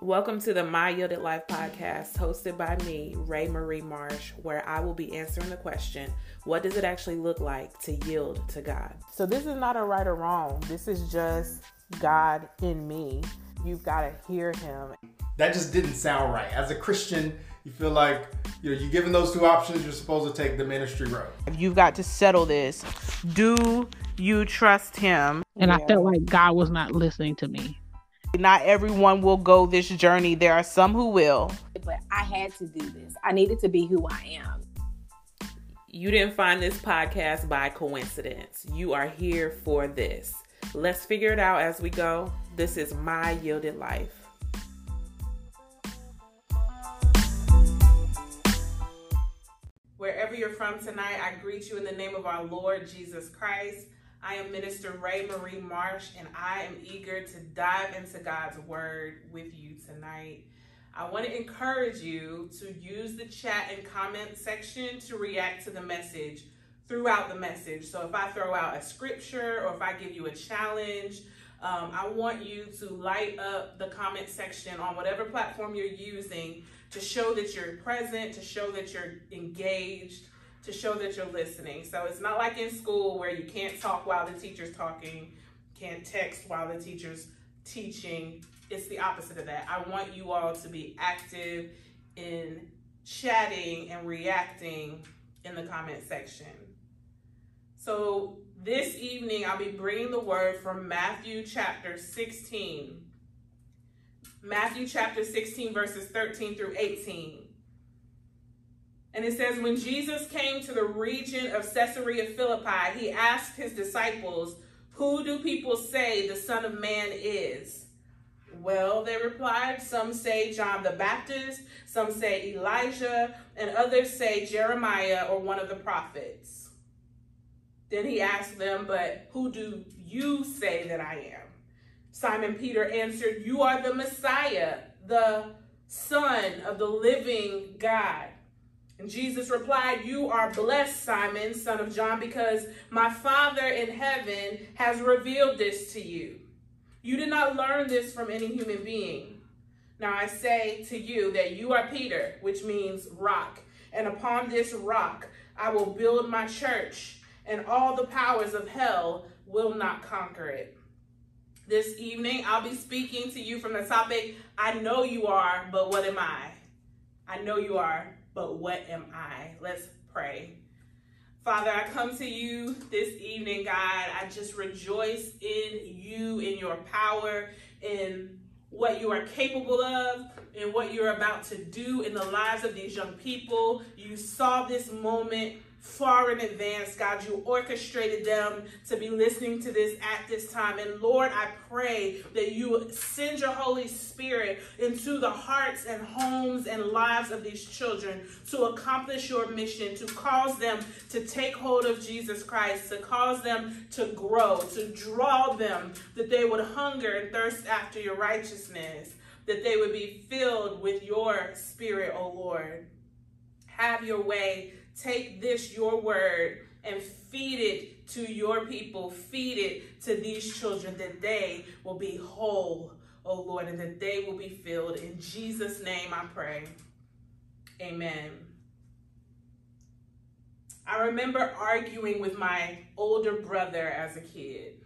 Welcome to the My Yielded Life podcast, hosted by me, Ray Marie Marsh, where I will be answering the question what does it actually look like to yield to God? So, this is not a right or wrong, this is just God in me. You've got to hear Him. That just didn't sound right. As a Christian, you feel like you know, you're given those two options, you're supposed to take the ministry road. You've got to settle this. Do you trust Him? And yeah. I felt like God was not listening to me. Not everyone will go this journey. There are some who will. But I had to do this. I needed to be who I am. You didn't find this podcast by coincidence. You are here for this. Let's figure it out as we go. This is my yielded life. Wherever you're from tonight, I greet you in the name of our Lord Jesus Christ. I am Minister Ray Marie Marsh, and I am eager to dive into God's Word with you tonight. I want to encourage you to use the chat and comment section to react to the message throughout the message. So if I throw out a scripture or if I give you a challenge, um, I want you to light up the comment section on whatever platform you're using to show that you're present, to show that you're engaged to show that you're listening. So it's not like in school where you can't talk while the teacher's talking, can't text while the teacher's teaching. It's the opposite of that. I want you all to be active in chatting and reacting in the comment section. So this evening, I'll be bringing the word from Matthew chapter 16. Matthew chapter 16, verses 13 through 18. And it says, when Jesus came to the region of Caesarea Philippi, he asked his disciples, Who do people say the Son of Man is? Well, they replied, Some say John the Baptist, some say Elijah, and others say Jeremiah or one of the prophets. Then he asked them, But who do you say that I am? Simon Peter answered, You are the Messiah, the Son of the living God. And Jesus replied, You are blessed, Simon, son of John, because my Father in heaven has revealed this to you. You did not learn this from any human being. Now I say to you that you are Peter, which means rock. And upon this rock I will build my church, and all the powers of hell will not conquer it. This evening I'll be speaking to you from the topic I know you are, but what am I? I know you are, but what am I? Let's pray. Father, I come to you this evening, God. I just rejoice in you, in your power, in what you are capable of, and what you're about to do in the lives of these young people. You saw this moment far in advance, God. You orchestrated them to be listening to this at this time. And Lord, I pray that you send your Holy Spirit into the hearts and homes and lives of these children to accomplish your mission, to cause them to take hold of Jesus Christ, to cause them to grow, to draw them, that they would hunger and thirst after your righteousness, that they would be filled with your spirit, O oh Lord. Have your way take this, your word, and feed it to your people, feed it to these children that they will be whole, oh Lord, and that they will be filled. In Jesus' name I pray. Amen. I remember arguing with my older brother as a kid.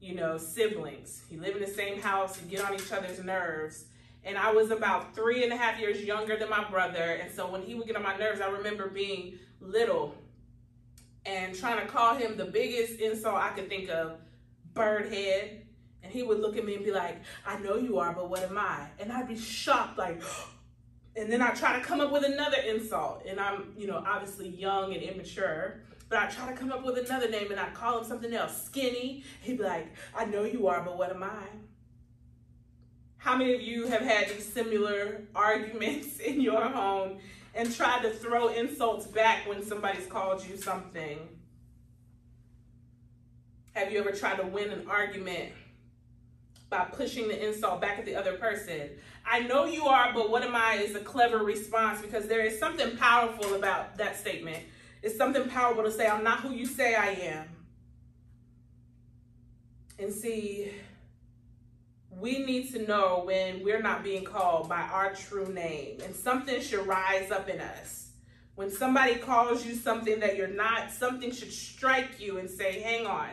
You know, siblings. You live in the same house, you get on each other's nerves and I was about three and a half years younger than my brother. And so when he would get on my nerves, I remember being little and trying to call him the biggest insult I could think of, bird head. And he would look at me and be like, I know you are, but what am I? And I'd be shocked, like, and then I try to come up with another insult. And I'm, you know, obviously young and immature. But I try to come up with another name and I call him something else, skinny. He'd be like, I know you are, but what am I? How many of you have had these similar arguments in your home and tried to throw insults back when somebody's called you something? Have you ever tried to win an argument by pushing the insult back at the other person? I know you are, but what am I is a clever response because there is something powerful about that statement. It's something powerful to say, I'm not who you say I am. And see, we need to know when we're not being called by our true name, and something should rise up in us. When somebody calls you something that you're not, something should strike you and say, Hang on,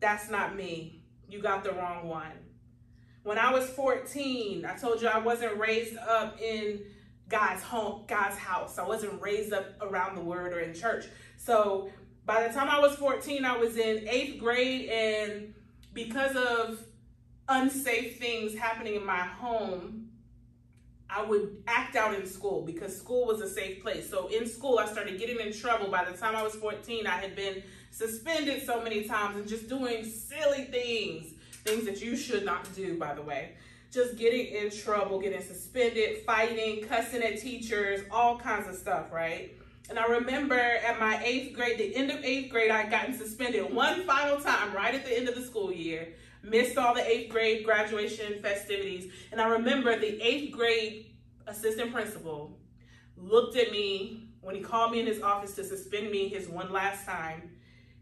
that's not me. You got the wrong one. When I was 14, I told you I wasn't raised up in God's home, God's house. I wasn't raised up around the word or in church. So by the time I was 14, I was in eighth grade, and because of unsafe things happening in my home, I would act out in school because school was a safe place. So in school, I started getting in trouble. By the time I was 14, I had been suspended so many times and just doing silly things things that you should not do, by the way. Just getting in trouble, getting suspended, fighting, cussing at teachers, all kinds of stuff, right? And I remember at my eighth grade, the end of eighth grade, I had gotten suspended one final time right at the end of the school year. Missed all the eighth grade graduation festivities. And I remember the eighth grade assistant principal looked at me when he called me in his office to suspend me his one last time.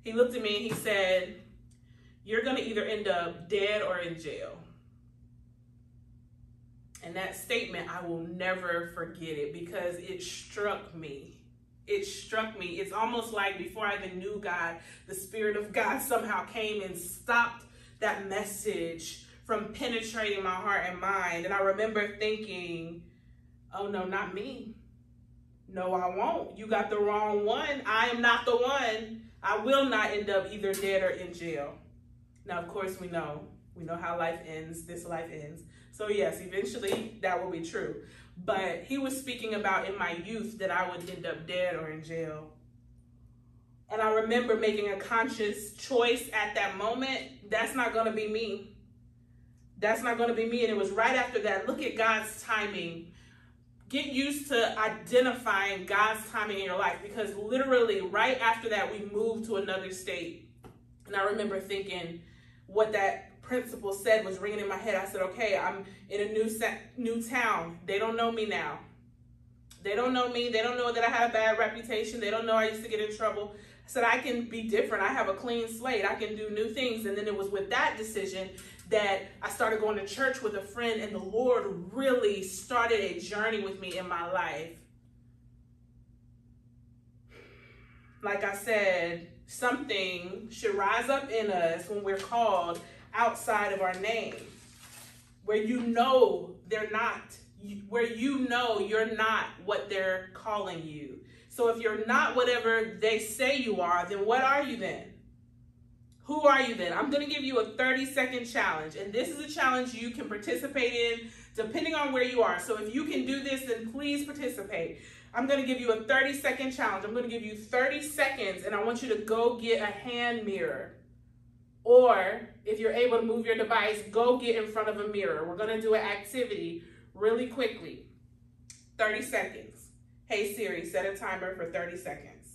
He looked at me and he said, you're going to either end up dead or in jail. And that statement, I will never forget it because it struck me. It struck me. It's almost like before I even knew God, the Spirit of God somehow came and stopped that message from penetrating my heart and mind. And I remember thinking, oh no, not me. No, I won't. You got the wrong one. I am not the one. I will not end up either dead or in jail. Now, of course, we know. We know how life ends. This life ends. So, yes, eventually that will be true. But he was speaking about in my youth that I would end up dead or in jail. And I remember making a conscious choice at that moment. That's not going to be me. That's not going to be me. And it was right after that. Look at God's timing. Get used to identifying God's timing in your life because literally right after that, we moved to another state. And I remember thinking, what that principal said was ringing in my head. I said, okay, I'm in a new new town. They don't know me now. They don't know me. They don't know that I have a bad reputation. They don't know I used to get in trouble. I said, I can be different. I have a clean slate. I can do new things. And then it was with that decision that I started going to church with a friend, and the Lord really started a journey with me in my life. Like I said, something should rise up in us when we're called outside of our name, where you know they're not, where you know you're not what they're calling you. So if you're not whatever they say you are, then what are you then? Who are you then? I'm going to give you a 30 second challenge, and this is a challenge you can participate in depending on where you are. So if you can do this, then please participate. I'm going to give you a 30 second challenge. I'm going to give you 30 seconds and I want you to go get a hand mirror. Or if you're able to move your device, go get in front of a mirror. We're going to do an activity really quickly. 30 seconds. Hey Siri, set a timer for 30 seconds.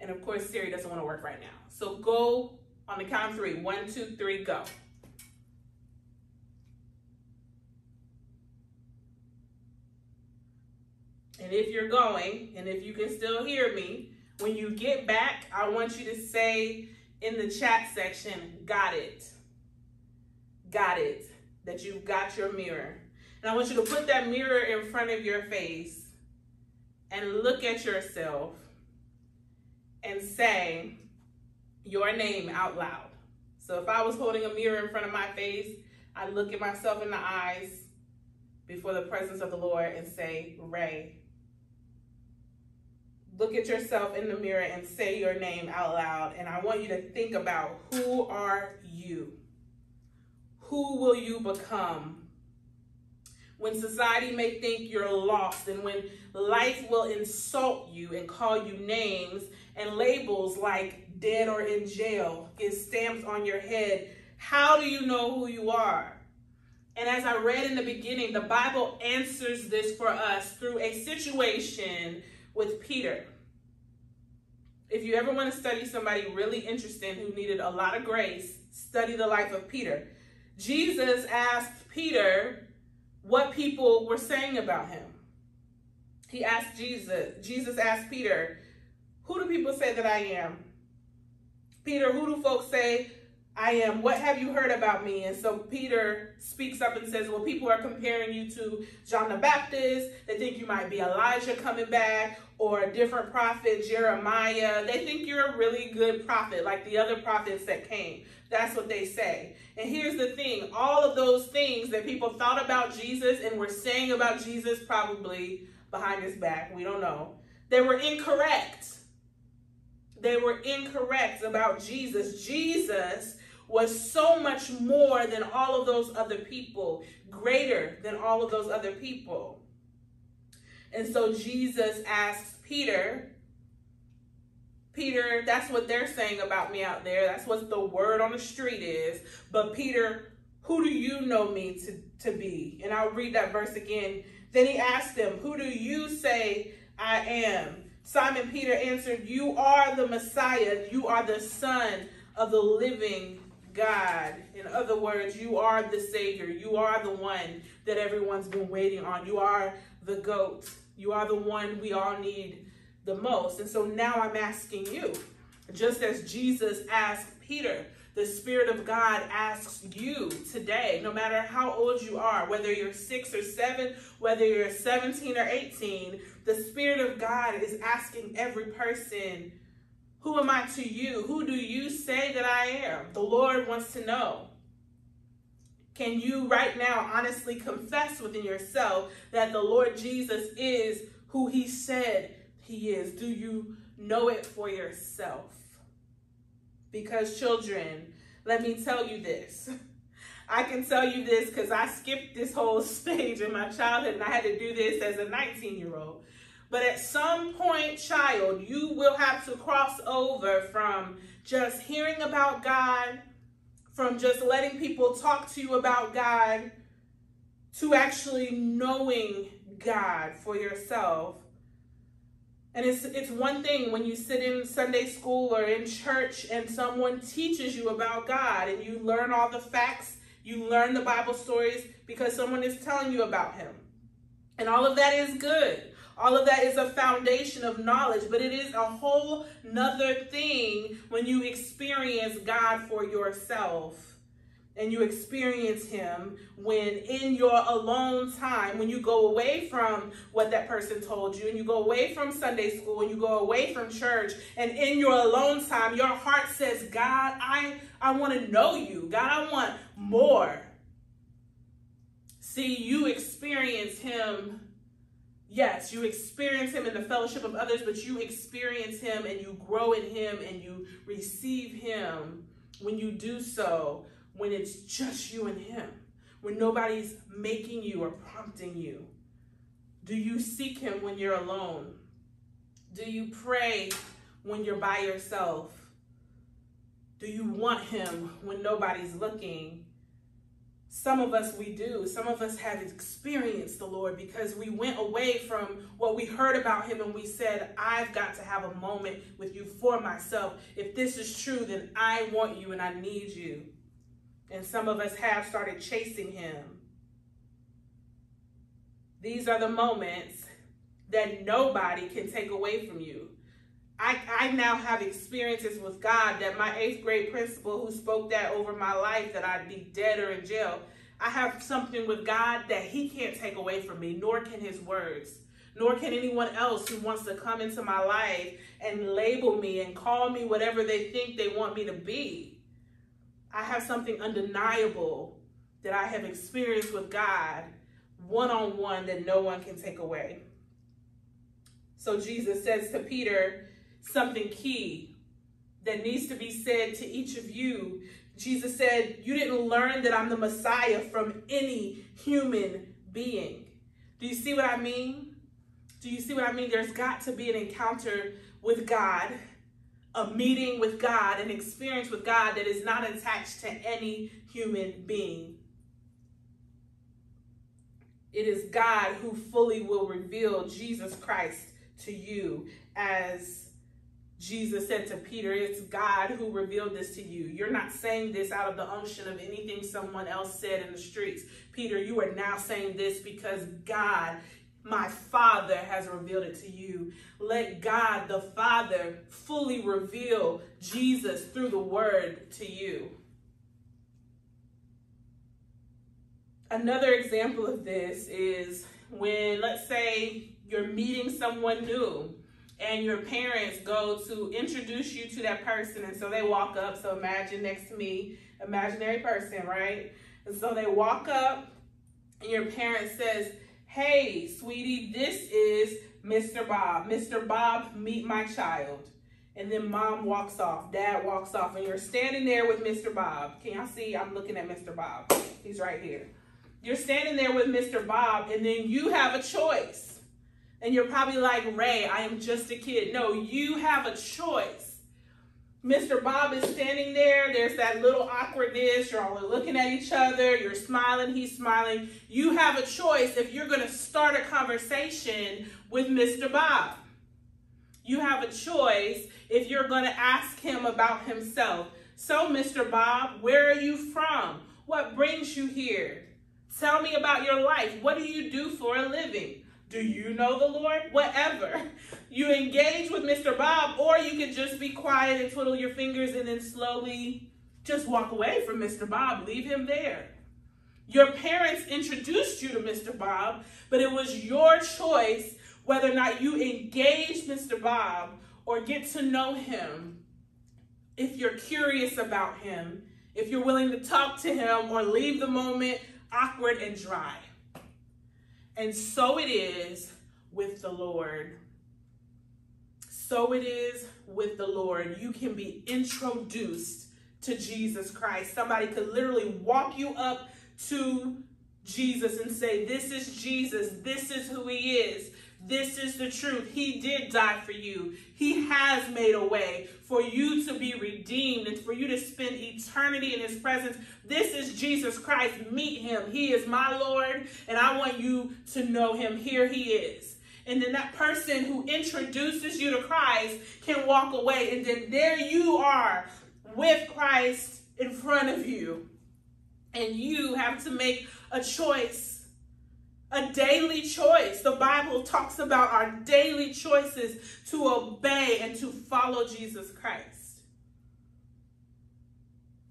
And of course, Siri doesn't want to work right now. So go on the count of three. One, two, three, go. And if you're going, and if you can still hear me, when you get back, I want you to say in the chat section, got it. Got it. That you've got your mirror. And I want you to put that mirror in front of your face and look at yourself and say your name out loud. So if I was holding a mirror in front of my face, I look at myself in the eyes before the presence of the Lord and say, Ray, look at yourself in the mirror and say your name out loud. And I want you to think about who are you? Who will you become? When society may think you're lost and when life will insult you and call you names and labels like dead or in jail, get stamps on your head, how do you know who you are? And as I read in the beginning, the Bible answers this for us through a situation with Peter. If you ever want to study somebody really interesting who needed a lot of grace, study the life of Peter. Jesus asked Peter what people were saying about him. He asked Jesus, Jesus asked Peter, Who do people say that I am? Peter, who do folks say I am, what have you heard about me? And so Peter speaks up and says, Well, people are comparing you to John the Baptist. They think you might be Elijah coming back or a different prophet, Jeremiah. They think you're a really good prophet, like the other prophets that came. That's what they say. And here's the thing all of those things that people thought about Jesus and were saying about Jesus, probably behind his back, we don't know, they were incorrect. They were incorrect about Jesus. Jesus was so much more than all of those other people, greater than all of those other people. And so Jesus asks Peter, Peter, that's what they're saying about me out there. That's what the word on the street is. But Peter, who do you know me to, to be? And I'll read that verse again. Then he asked them, Who do you say I am? Simon Peter answered, You are the Messiah. You are the Son of the living God. In other words, you are the Savior. You are the one that everyone's been waiting on. You are the goat. You are the one we all need the most. And so now I'm asking you, just as Jesus asked Peter, the Spirit of God asks you today, no matter how old you are, whether you're six or seven, whether you're 17 or 18, the Spirit of God is asking every person who am I to you? Who do you say that I am? The Lord wants to know. Can you right now honestly confess within yourself that the Lord Jesus is who he said he is? Do you know it for yourself? Because, children, let me tell you this. I can tell you this because I skipped this whole stage in my childhood and I had to do this as a 19 year old. But at some point, child, you will have to cross over from just hearing about God, from just letting people talk to you about God, to actually knowing God for yourself. And it's it's one thing when you sit in Sunday school or in church and someone teaches you about God and you learn all the facts, you learn the Bible stories because someone is telling you about him. And all of that is good. All of that is a foundation of knowledge, but it is a whole nother thing when you experience God for yourself and you experience him when in your alone time when you go away from what that person told you and you go away from sunday school and you go away from church and in your alone time your heart says god i i want to know you. God i want more. See you experience him Yes, you experience him in the fellowship of others, but you experience him and you grow in him and you receive him when you do so, when it's just you and him, when nobody's making you or prompting you. Do you seek him when you're alone? Do you pray when you're by yourself? Do you want him when nobody's looking? Some of us, we do. Some of us have experienced the Lord because we went away from what we heard about Him and we said, I've got to have a moment with you for myself. If this is true, then I want you and I need you. And some of us have started chasing Him. These are the moments that nobody can take away from you. I, I now have experiences with God that my eighth grade principal who spoke that over my life that I'd be dead or in jail. I have something with God that he can't take away from me, nor can his words, nor can anyone else who wants to come into my life and label me and call me whatever they think they want me to be. I have something undeniable that I have experienced with God one on one that no one can take away. So Jesus says to Peter, something key that needs to be said to each of you. Jesus said, You didn't learn that I'm the Messiah from any human being. Do you see what I mean? Do you see what I mean? There's got to be an encounter with God, a meeting with God, an experience with God that is not attached to any human being. It is God who fully will reveal Jesus Christ to you as Jesus said to Peter, It's God who revealed this to you. You're not saying this out of the unction of anything someone else said in the streets. Peter, you are now saying this because God, my Father, has revealed it to you. Let God, the Father, fully reveal Jesus through the word to you. Another example of this is when, let's say, you're meeting someone new and your parents go to introduce you to that person. And so they walk up. So imagine next to me, imaginary person, right? And so they walk up and your parent says, Hey, sweetie, this is Mr. Bob. Mr. Bob, meet my child. And then mom walks off, dad walks off, and you're standing there with Mr. Bob. Can y'all see? I'm looking at Mr. Bob. He's right here. You're standing there with Mr. Bob, and then you have a choice. And you're probably like, Ray, I am just a kid. No, you have a choice. Mr. Bob is standing there. There's that little awkwardness. You're all looking at each other. You're smiling. He's smiling. You have a choice if you're going to start a conversation with Mr. Bob. You have a choice if you're going to ask him about himself. So, Mr. Bob, where are you from? What brings you here? Tell me about your life. What do you do for a living? Do you know the Lord? Whatever. You engage with Mr. Bob, or you can just be quiet and twiddle your fingers and then slowly just walk away from Mr. Bob. Leave him there. Your parents introduced you to Mr. Bob, but it was your choice whether or not you engage Mr. Bob or get to know him. If you're curious about him, if you're willing to talk to him or leave the moment awkward and dry. And so it is with the Lord. So it is with the Lord. You can be introduced to Jesus Christ. Somebody could literally walk you up to Jesus and say, This is Jesus. This is who he is. This is the truth. He did die for you. He has made a way for you to be redeemed and for you to spend eternity in his presence. This is Jesus Christ. Meet him. He is my Lord, and I want you to know him. Here he is. And then that person who introduces you to Christ can walk away, and then there you are with Christ in front of you. And you have to make a choice a daily choice. The Bible talks about our daily choices to obey and to follow Jesus Christ.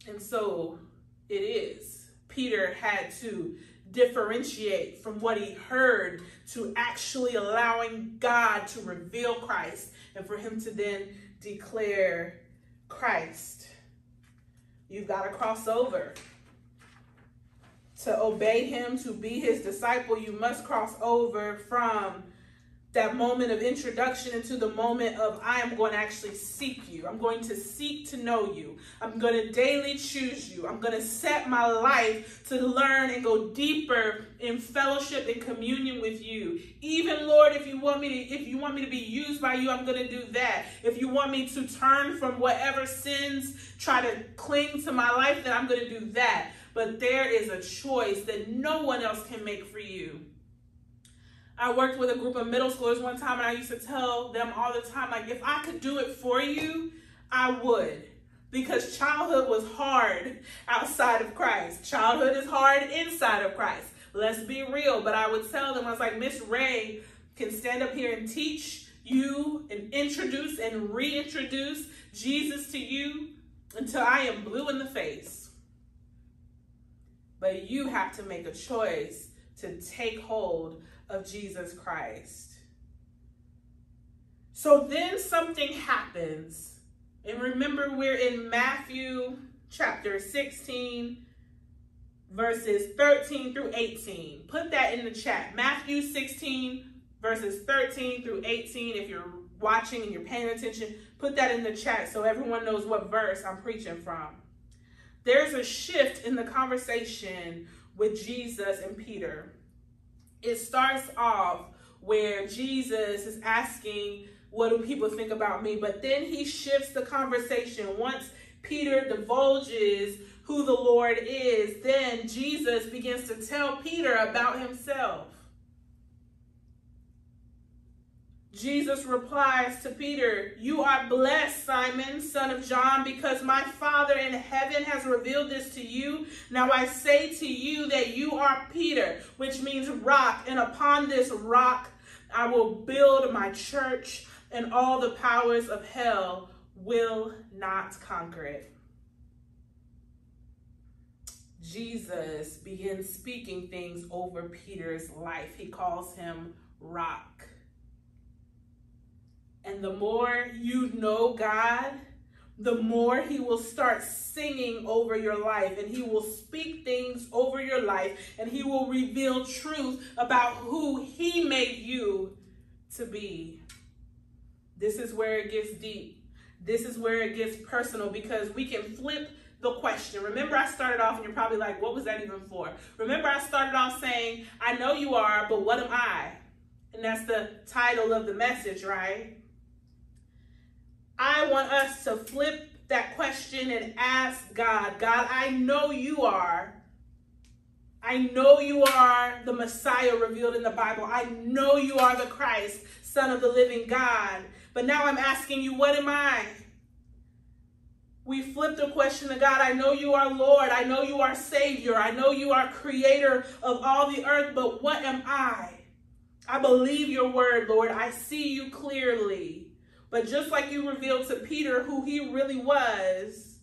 And so it is. Peter had to differentiate from what he heard to actually allowing God to reveal Christ and for him to then declare Christ. You've got to cross over to obey him, to be his disciple, you must cross over from that moment of introduction into the moment of I am going to actually seek you. I'm going to seek to know you. I'm going to daily choose you. I'm going to set my life to learn and go deeper in fellowship and communion with you. Even Lord, if you want me to if you want me to be used by you, I'm going to do that. If you want me to turn from whatever sins try to cling to my life, then I'm going to do that but there is a choice that no one else can make for you. I worked with a group of middle schoolers one time and I used to tell them all the time, like, if I could do it for you, I would. Because childhood was hard outside of Christ. Childhood is hard inside of Christ. Let's be real. But I would tell them, I was like, Miss Ray can stand up here and teach you and introduce and reintroduce Jesus to you until I am blue in the face. But you have to make a choice to take hold of Jesus Christ. So then something happens. And remember, we're in Matthew chapter 16, verses 13 through 18. Put that in the chat. Matthew 16, verses 13 through 18. If you're watching and you're paying attention, put that in the chat so everyone knows what verse I'm preaching from there's a shift in the conversation with Jesus and Peter. It starts off where Jesus is asking, What do people think about me? But then he shifts the conversation. Once Peter divulges who the Lord is, then Jesus begins to tell Peter about himself. Jesus replies to Peter, You are blessed, Simon, son of John, because my Father in heaven has revealed this to you. Now I say to you that you are Peter, which means rock, and upon this rock I will build my church, and all the powers of hell will not conquer it. Jesus begins speaking things over Peter's life. He calls him rock. And the more you know God, the more he will start singing over your life and he will speak things over your life and he will reveal truth about who he made you to be. This is where it gets deep. This is where it gets personal because we can flip the question. Remember, I started off and you're probably like, what was that even for? Remember, I started off saying, I know you are, but what am I? And that's the title of the message, right? I want us to flip that question and ask God, God, I know you are. I know you are the Messiah revealed in the Bible. I know you are the Christ, Son of the living God. But now I'm asking you, what am I? We flip the question to God. I know you are Lord. I know you are Savior. I know you are creator of all the earth, but what am I? I believe your word, Lord. I see you clearly. But just like you revealed to Peter who he really was,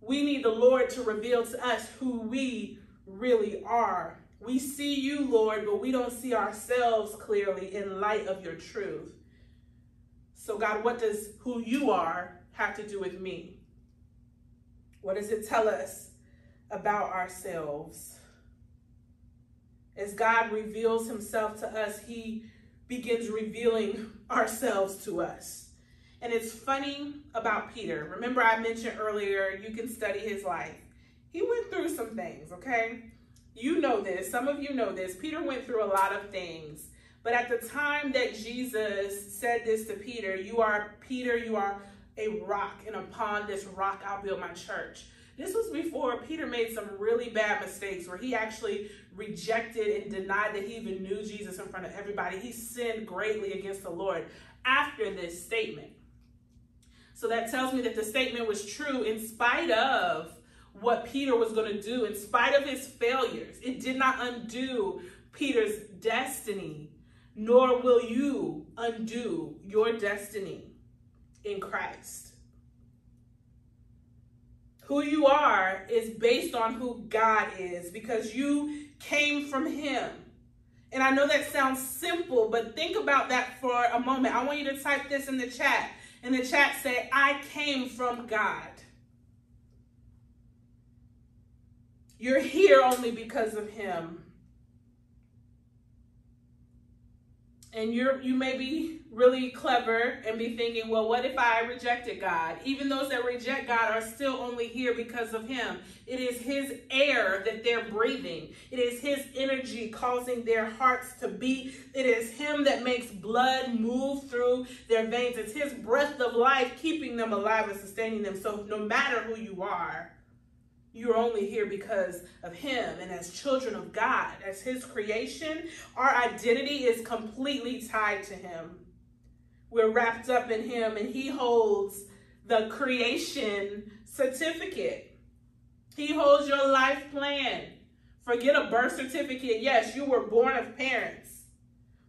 we need the Lord to reveal to us who we really are. We see you, Lord, but we don't see ourselves clearly in light of your truth. So, God, what does who you are have to do with me? What does it tell us about ourselves? As God reveals himself to us, he begins revealing ourselves to us. And it's funny about Peter. Remember, I mentioned earlier, you can study his life. He went through some things, okay? You know this. Some of you know this. Peter went through a lot of things. But at the time that Jesus said this to Peter, you are Peter, you are a rock, and upon this rock I'll build my church. This was before Peter made some really bad mistakes where he actually rejected and denied that he even knew Jesus in front of everybody. He sinned greatly against the Lord after this statement. So that tells me that the statement was true in spite of what Peter was going to do, in spite of his failures. It did not undo Peter's destiny, nor will you undo your destiny in Christ. Who you are is based on who God is because you came from Him. And I know that sounds simple, but think about that for a moment. I want you to type this in the chat. In the chat, say, I came from God. You're here only because of Him. And you're you may be really clever and be thinking, well, what if I rejected God? Even those that reject God are still only here because of Him. It is His air that they're breathing. It is His energy causing their hearts to beat. It is Him that makes blood move through their veins. It's His breath of life keeping them alive and sustaining them. So no matter who you are, you're only here because of Him. And as children of God, as His creation, our identity is completely tied to Him. We're wrapped up in Him, and He holds the creation certificate. He holds your life plan. Forget a birth certificate. Yes, you were born of parents.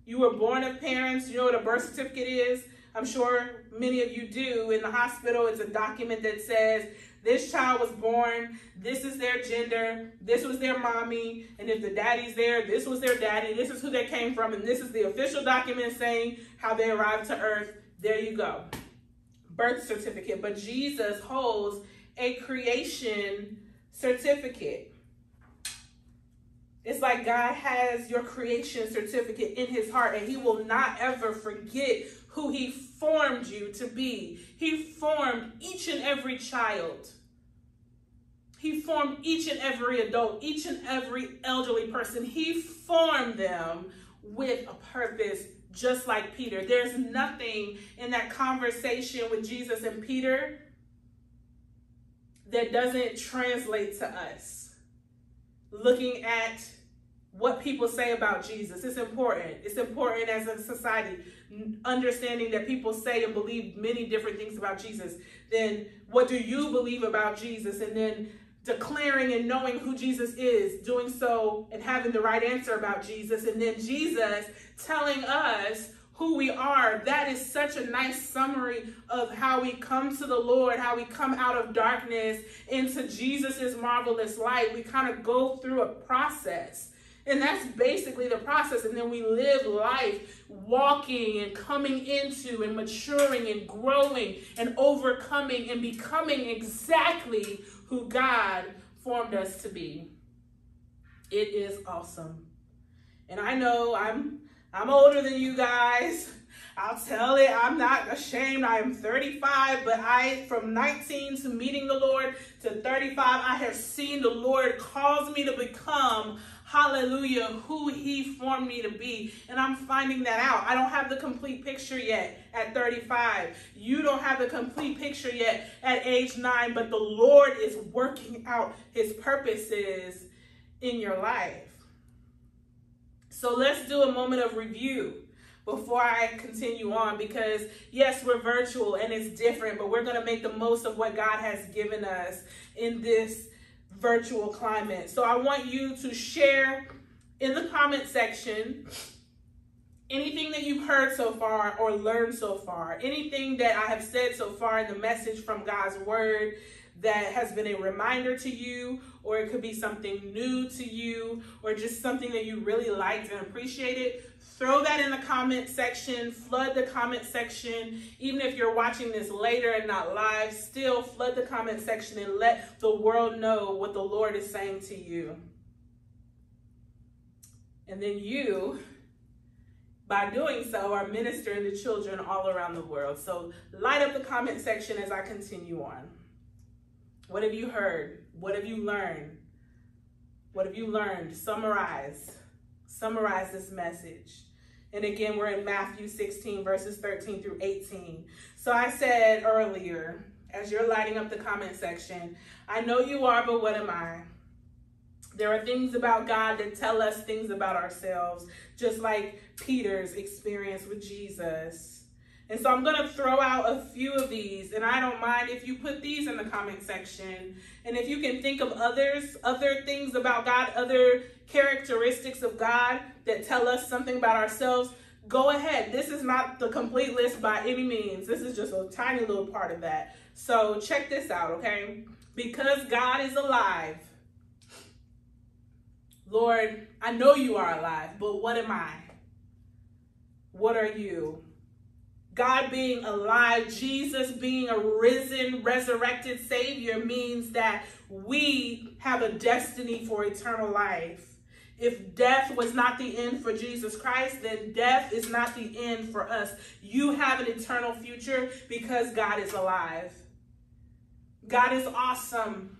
You were born of parents. You know what a birth certificate is? I'm sure many of you do. In the hospital, it's a document that says this child was born, this is their gender, this was their mommy, and if the daddy's there, this was their daddy, this is who they came from, and this is the official document saying how they arrived to earth. There you go. Birth certificate. But Jesus holds a creation certificate. It's like God has your creation certificate in his heart, and he will not ever forget who he formed you to be. He formed each and every child. He formed each and every adult, each and every elderly person. He formed them with a purpose, just like Peter. There's nothing in that conversation with Jesus and Peter that doesn't translate to us. Looking at what people say about Jesus. It's important. It's important as a society, understanding that people say and believe many different things about Jesus. Then what do you believe about Jesus? And then declaring and knowing who Jesus is, doing so and having the right answer about Jesus. And then Jesus telling us who we are. That is such a nice summary of how we come to the Lord, how we come out of darkness into Jesus's marvelous light. We kind of go through a process. And that's basically the process. And then we live life walking and coming into and maturing and growing and overcoming and becoming exactly who God formed us to be. It is awesome. And I know I'm I'm older than you guys. I'll tell it. I'm not ashamed. I am 35, but I, from 19 to meeting the Lord to 35, I have seen the Lord cause me to become, hallelujah, who He formed me to be. And I'm finding that out. I don't have the complete picture yet at 35. You don't have the complete picture yet at age nine, but the Lord is working out His purposes in your life. So let's do a moment of review before I continue on because yes, we're virtual and it's different, but we're going to make the most of what God has given us in this virtual climate. So I want you to share in the comment section anything that you've heard so far or learned so far, anything that I have said so far in the message from God's word that has been a reminder to you, or it could be something new to you, or just something that you really liked and appreciated. Throw that in the comment section, flood the comment section. Even if you're watching this later and not live, still flood the comment section and let the world know what the Lord is saying to you. And then you, by doing so, are ministering to children all around the world. So light up the comment section as I continue on. What have you heard? What have you learned? What have you learned? Summarize. Summarize this message. And again, we're in Matthew 16, verses 13 through 18. So I said earlier, as you're lighting up the comment section, I know you are, but what am I? There are things about God that tell us things about ourselves, just like Peter's experience with Jesus. And so I'm going to throw out a few of these, and I don't mind if you put these in the comment section. And if you can think of others, other things about God, other characteristics of God that tell us something about ourselves, go ahead. This is not the complete list by any means. This is just a tiny little part of that. So check this out, okay? Because God is alive. Lord, I know you are alive, but what am I? What are you? God being alive, Jesus being a risen, resurrected Savior means that we have a destiny for eternal life. If death was not the end for Jesus Christ, then death is not the end for us. You have an eternal future because God is alive. God is awesome.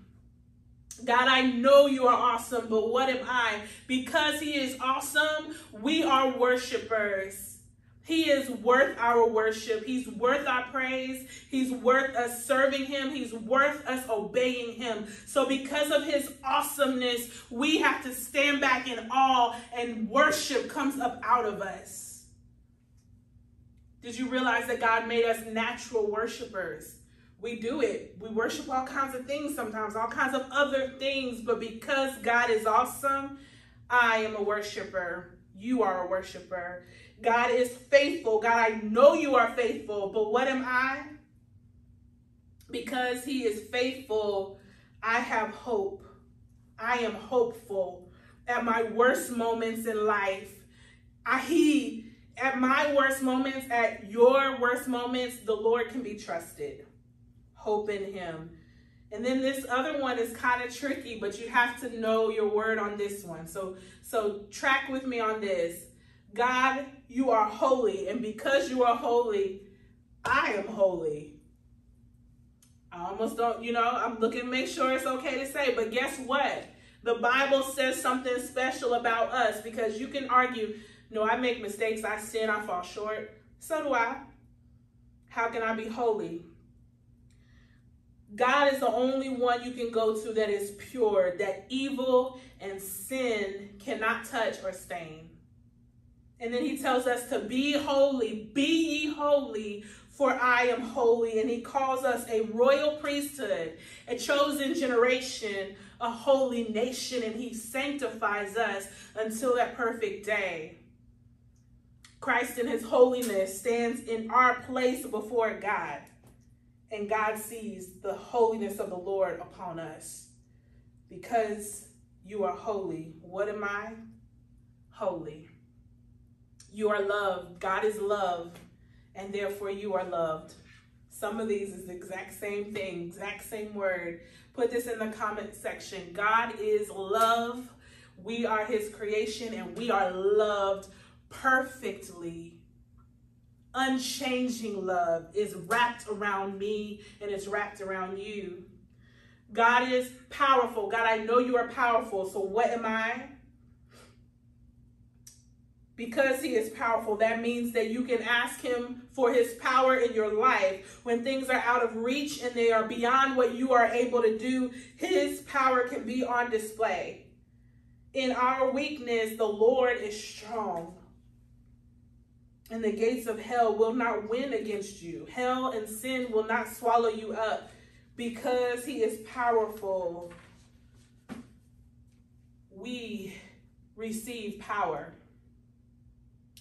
God, I know you are awesome, but what am I? Because He is awesome, we are worshipers. He is worth our worship. He's worth our praise. He's worth us serving him. He's worth us obeying him. So, because of his awesomeness, we have to stand back in awe, and worship comes up out of us. Did you realize that God made us natural worshipers? We do it. We worship all kinds of things sometimes, all kinds of other things, but because God is awesome, I am a worshiper. You are a worshiper. God is faithful. God, I know you are faithful, but what am I? Because he is faithful, I have hope. I am hopeful. At my worst moments in life, I, he, at my worst moments, at your worst moments, the Lord can be trusted. Hope in him. And then this other one is kind of tricky, but you have to know your word on this one. So, so track with me on this. God, you are holy, and because you are holy, I am holy. I almost don't, you know, I'm looking make sure it's okay to say, but guess what? The Bible says something special about us because you can argue, no, I make mistakes, I sin, I fall short. So do I. How can I be holy? God is the only one you can go to that is pure, that evil and sin cannot touch or stain. And then he tells us to be holy, be ye holy, for I am holy. And he calls us a royal priesthood, a chosen generation, a holy nation, and he sanctifies us until that perfect day. Christ in his holiness stands in our place before God. And God sees the holiness of the Lord upon us. Because you are holy. What am I? Holy. You are loved. God is love, and therefore you are loved. Some of these is the exact same thing, exact same word. Put this in the comment section. God is love. We are his creation, and we are loved perfectly. Unchanging love is wrapped around me and it's wrapped around you. God is powerful. God, I know you are powerful. So what am I? Because he is powerful, that means that you can ask him for his power in your life. When things are out of reach and they are beyond what you are able to do, his power can be on display. In our weakness, the Lord is strong. And the gates of hell will not win against you. Hell and sin will not swallow you up because he is powerful. We receive power.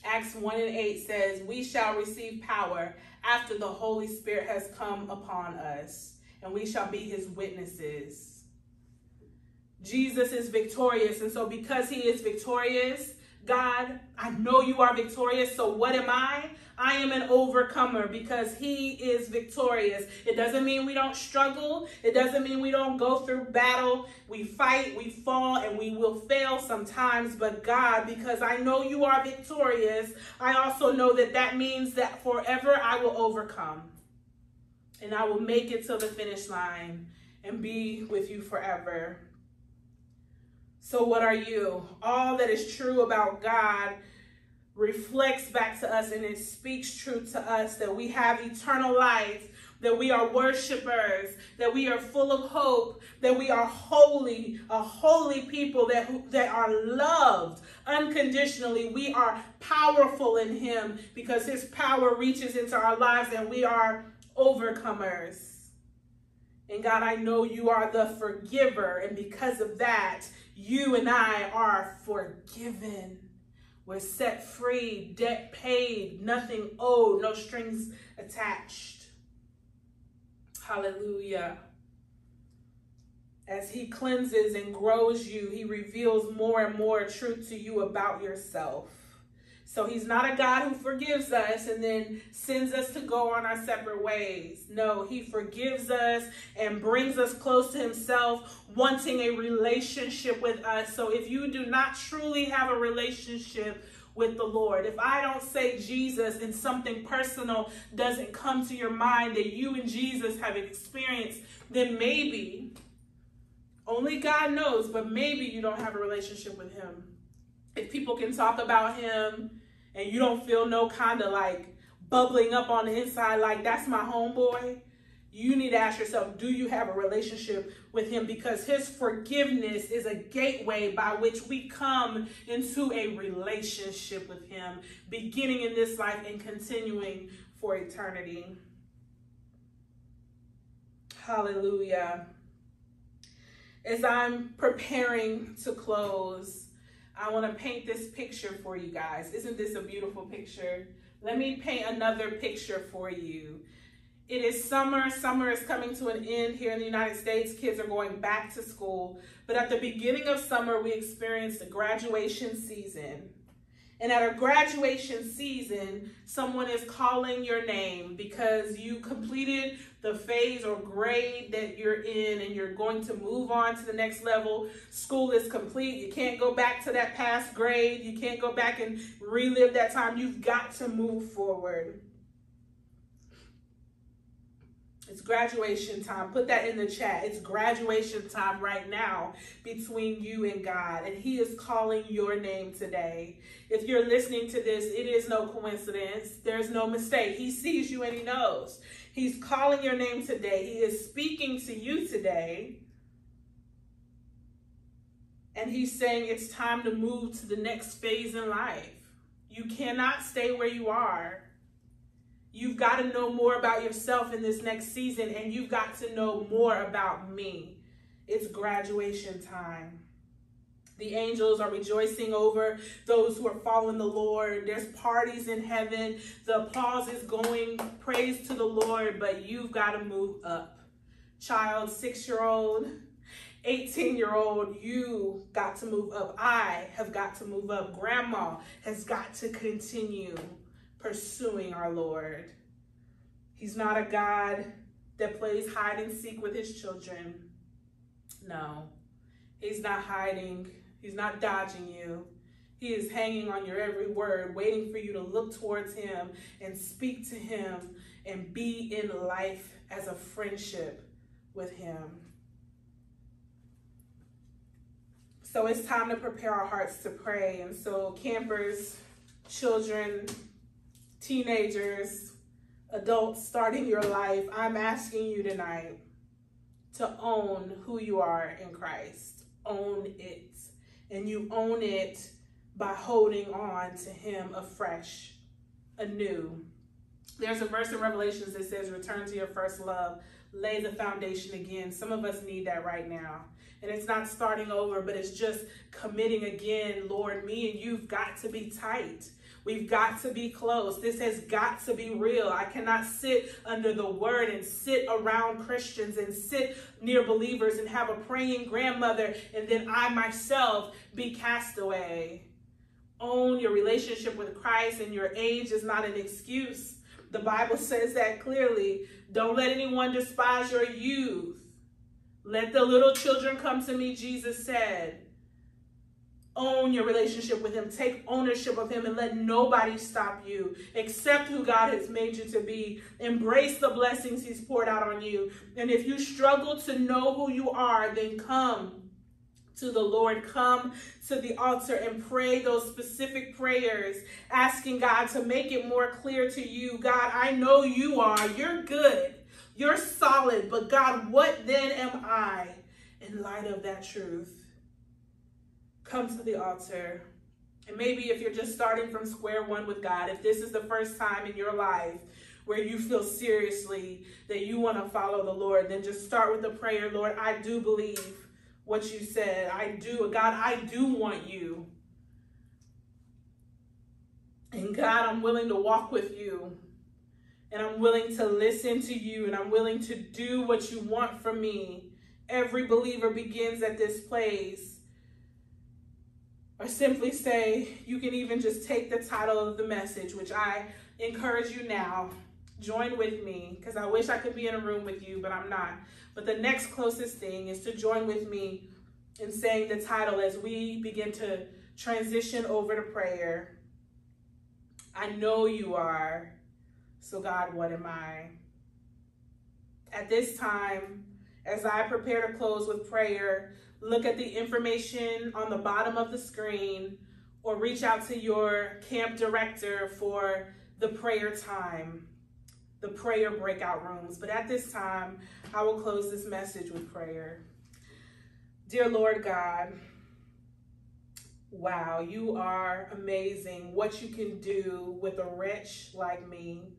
Acts 1 and 8 says, We shall receive power after the Holy Spirit has come upon us, and we shall be his witnesses. Jesus is victorious, and so because he is victorious, God, I know you are victorious, so what am I? I am an overcomer because he is victorious. It doesn't mean we don't struggle. It doesn't mean we don't go through battle. We fight, we fall, and we will fail sometimes. But God, because I know you are victorious, I also know that that means that forever I will overcome. And I will make it to the finish line and be with you forever. So, what are you? All that is true about God reflects back to us and it speaks truth to us that we have eternal life, that we are worshipers, that we are full of hope, that we are holy, a holy people that, that are loved unconditionally. We are powerful in Him because His power reaches into our lives and we are overcomers. And God, I know you are the forgiver, and because of that, you and I are forgiven. We're set free, debt paid, nothing owed, no strings attached. Hallelujah. As he cleanses and grows you, he reveals more and more truth to you about yourself. So he's not a God who forgives us and then sends us to go on our separate ways. No, he forgives us and brings us close to himself, wanting a relationship with us. So if you do not truly have a relationship with the Lord, if I don't say Jesus and something personal doesn't come to your mind that you and Jesus have experienced, then maybe, only God knows, but maybe you don't have a relationship with him if people can talk about him and you don't feel no kind of like bubbling up on the inside, like that's my homeboy, you need to ask yourself, do you have a relationship with him? Because his forgiveness is a gateway by which we come into a relationship with him, beginning in this life and continuing for eternity. Hallelujah. As I'm preparing to close, I want to paint this picture for you guys. Isn't this a beautiful picture? Let me paint another picture for you. It is summer. Summer is coming to an end here in the United States. Kids are going back to school. But at the beginning of summer, we experienced the graduation season. And at a graduation season, someone is calling your name because you completed the phase or grade that you're in and you're going to move on to the next level. School is complete. You can't go back to that past grade. You can't go back and relive that time. You've got to move forward. It's graduation time. Put that in the chat. It's graduation time right now between you and God. And He is calling your name today. If you're listening to this, it is no coincidence. There's no mistake. He sees you and He knows. He's calling your name today. He is speaking to you today. And He's saying it's time to move to the next phase in life. You cannot stay where you are You've got to know more about yourself in this next season, and you've got to know more about me. It's graduation time. The angels are rejoicing over those who are following the Lord. There's parties in heaven. The applause is going, praise to the Lord, but you've got to move up. Child, six year old, 18 year old, you got to move up. I have got to move up. Grandma has got to continue pursuing our Lord. He's not a God that plays hide and seek with his children. No, he's not hiding, he's not dodging you. He is hanging on your every word, waiting for you to look towards him and speak to him and be in life as a friendship with him. So it's time to prepare our hearts to pray. And so, campers, children, teenagers, adults starting your life, I'm asking you tonight to own who you are in Christ. Own it. And you own it by holding on to Him afresh, anew. There's a verse in Revelations that says, Return to your first love, lay the foundation again. Some of us need that right now. And it's not starting over, but it's just committing again, Lord, me and you've got to be tight. We've got to be close. This has got to be real. I cannot sit under the word and sit around Christians and sit near believers and have a praying grandmother and then I myself be cast away. Own your relationship with Christ and your age is not an excuse. The Bible says that clearly. Don't let anyone despise your youth. Let the little children come to me, Jesus said. Own your relationship with Him. Take ownership of Him and let nobody stop you. Accept who God has made you to be. Embrace the blessings He's poured out on you. And if you struggle to know who you are, then come to the Lord. Come to the altar and pray those specific prayers, asking God to make it more clear to you. God, I know you are. You're good. You're solid. But God, what then am I in light of that truth? Come to the altar. And maybe if you're just starting from square one with God, if this is the first time in your life where you feel seriously that you want to follow the Lord, then just start with the prayer Lord, I do believe what you said. I do. God, I do want you. And God, I'm willing to walk with you. And I'm willing to listen to you. And I'm willing to do what you want from me. Every believer begins at this place. Or simply say, you can even just take the title of the message, which I encourage you now. Join with me, because I wish I could be in a room with you, but I'm not. But the next closest thing is to join with me in saying the title as we begin to transition over to prayer. I know you are. So, God, what am I? At this time, as I prepare to close with prayer, look at the information on the bottom of the screen or reach out to your camp director for the prayer time, the prayer breakout rooms. But at this time, I will close this message with prayer. Dear Lord God, wow, you are amazing. What you can do with a wretch like me,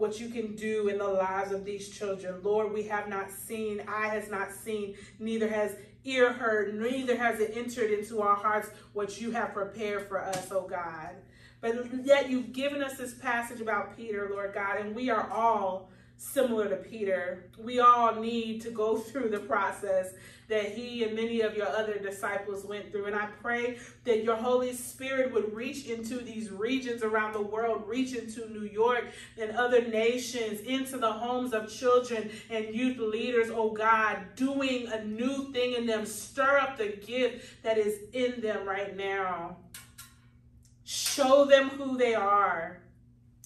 what you can do in the lives of these children. Lord, we have not seen, eye has not seen, neither has ear heard, neither has it entered into our hearts what you have prepared for us, oh God. But yet you've given us this passage about Peter, Lord God, and we are all similar to Peter. We all need to go through the process that he and many of your other disciples went through. And I pray that your Holy Spirit would reach into these regions around the world, reach into New York and other nations, into the homes of children and youth leaders, oh God, doing a new thing in them. Stir up the gift that is in them right now. Show them who they are.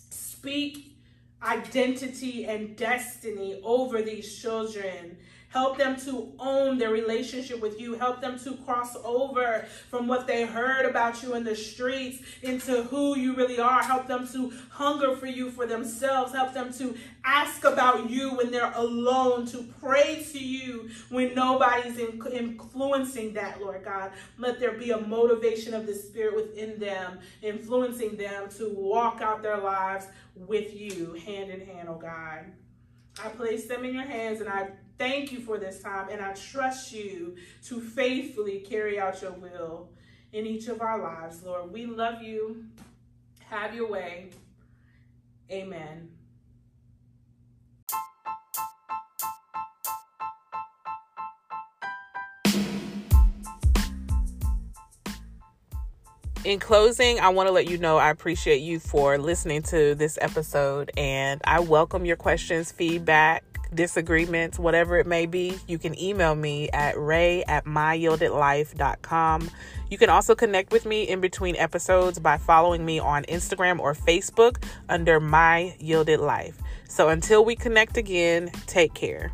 Speak identity and destiny over these children Help them to own their relationship with you. Help them to cross over from what they heard about you in the streets into who you really are. Help them to hunger for you for themselves. Help them to ask about you when they're alone, to pray to you when nobody's influencing that, Lord God. Let there be a motivation of the Spirit within them, influencing them to walk out their lives with you, hand in hand, oh God. I place them in your hands and I thank you for this time and I trust you to faithfully carry out your will in each of our lives, Lord. We love you. Have your way. Amen. In closing, I want to let you know I appreciate you for listening to this episode and I welcome your questions, feedback, disagreements, whatever it may be. You can email me at ray at myyieldedlife.com. You can also connect with me in between episodes by following me on Instagram or Facebook under My Yielded Life. So until we connect again, take care.